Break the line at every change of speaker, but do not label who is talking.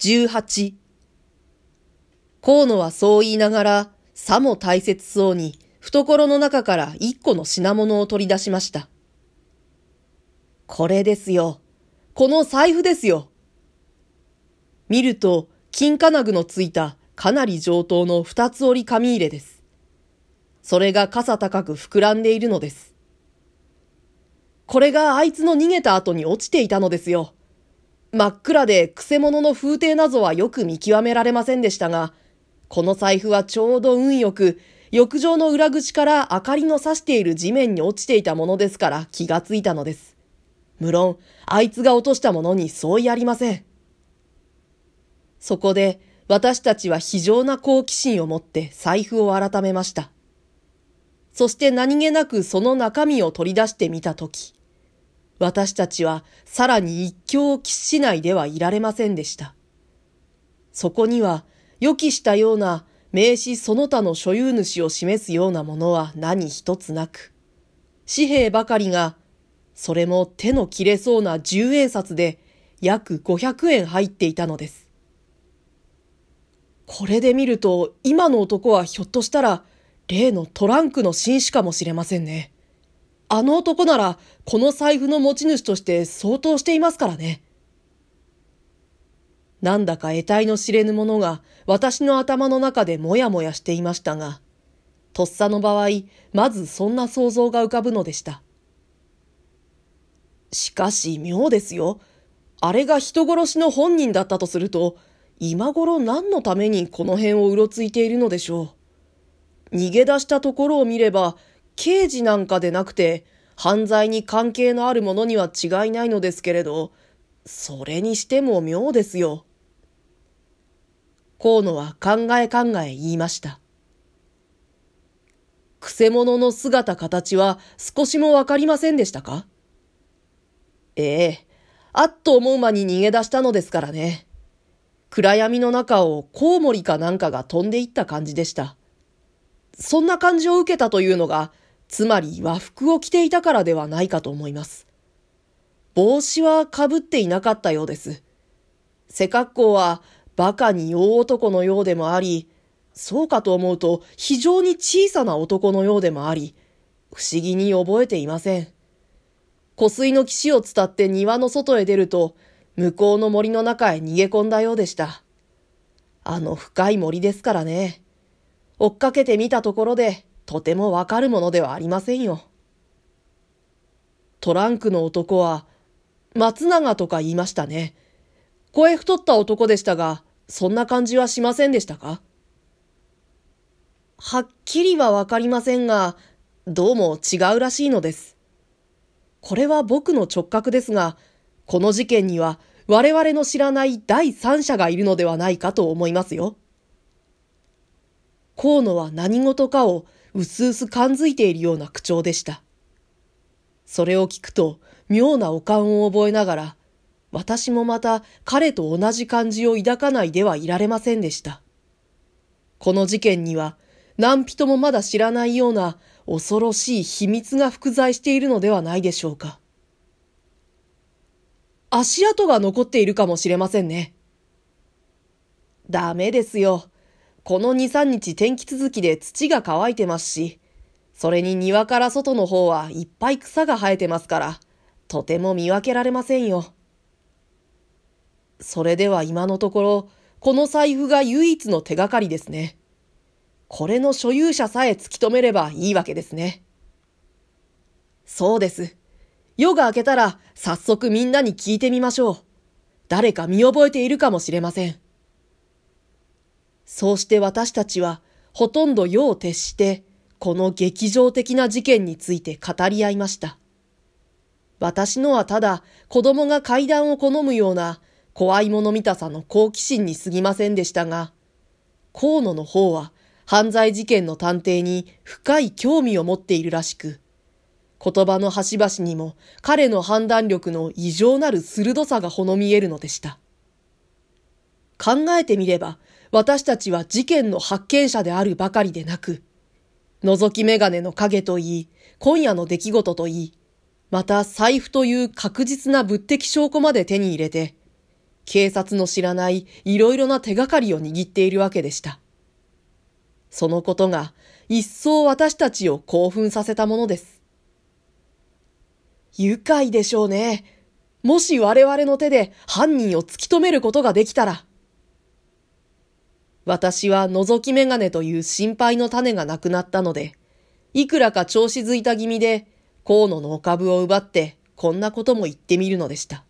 18河野はそう言いながら、さも大切そうに、懐の中から一個の品物を取り出しました。これですよ。この財布ですよ。見ると、金金具のついたかなり上等の二つ折り紙入れです。それが傘高く膨らんでいるのです。これがあいつの逃げた後に落ちていたのですよ。真っ暗でくせ者の風景などはよく見極められませんでしたが、この財布はちょうど運よく、浴場の裏口から明かりの差している地面に落ちていたものですから気がついたのです。無論、あいつが落としたものに相違ありません。そこで、私たちは非常な好奇心を持って財布を改めました。そして何気なくその中身を取り出してみたとき、私たちはさらに一興を喫しないではいられませんでした。そこには予期したような名刺その他の所有主を示すようなものは何一つなく、紙幣ばかりが、それも手の切れそうな十円札で約500円入っていたのです。これで見ると、今の男はひょっとしたら、例のトランクの紳士かもしれませんね。あの男なら、この財布の持ち主として相当していますからね。なんだか得体の知れぬものが私の頭の中でもやもやしていましたが、とっさの場合、まずそんな想像が浮かぶのでした。しかし妙ですよ。あれが人殺しの本人だったとすると、今頃何のためにこの辺をうろついているのでしょう。逃げ出したところを見れば、刑事なんかでなくて、犯罪に関係のあるものには違いないのですけれど、それにしても妙ですよ。河野は考え考え言いました。くせ者の姿形は少しもわかりませんでしたか？ええ、あっと思う間に逃げ出したのですからね。暗闇の中をコウモリかなんかが飛んでいった感じでした。そんな感じを受けたというのが、つまり和服を着ていたからではないかと思います。帽子はかぶっていなかったようです。背格好は馬鹿に大男のようでもあり、そうかと思うと非常に小さな男のようでもあり、不思議に覚えていません。湖水の岸を伝って庭の外へ出ると、向こうの森の中へ逃げ込んだようでした。あの深い森ですからね。追っかけてみたところで、とてもわかるものではありませんよ。トランクの男は、松永とか言いましたね。声太った男でしたが、そんな感じはしませんでしたか？はっきりはわかりませんが、どうも違うらしいのです。これは僕の直覚ですが、この事件には我々の知らない第三者がいるのではないかと思いますよ。河野は何事かをうすうす感づいているような口調でした。それを聞くと妙なお感を覚えながら、私もまた彼と同じ感じを抱かないではいられませんでした。この事件には何人もまだ知らないような恐ろしい秘密が複在しているのではないでしょうか。足跡が残っているかもしれませんね。ダメですよ。この2、3日天気続きで土が乾いてますし、それに庭から外の方はいっぱい草が生えてますから、とても見分けられませんよ。それでは今のところ、この財布が唯一の手がかりですね。これの所有者さえ突き止めればいいわけですね。そうです。夜が明けたら早速みんなに聞いてみましょう。誰か見覚えているかもしれません。そうして私たちはほとんど夜を徹してこの劇場的な事件について語り合いました。私のはただ子供が階段を好むような怖いもの見たさの好奇心に過ぎませんでしたが、河野の方は犯罪事件の探偵に深い興味を持っているらしく、言葉の端々にも彼の判断力の異常なる鋭さがほの見えるのでした。考えてみれば、私たちは事件の発見者であるばかりでなく、覗き眼鏡の影といい、今夜の出来事といい、また財布という確実な物的証拠まで手に入れて、警察の知らないいろいろな手がかりを握っているわけでした。そのことが一層私たちを興奮させたものです。愉快でしょうね。もし我々の手で犯人を突き止めることができたら。私は覗き眼鏡という心配の種がなくなったので、いくらか調子づいた気味で、河野のお株を奪って、こんなことも言ってみるのでした。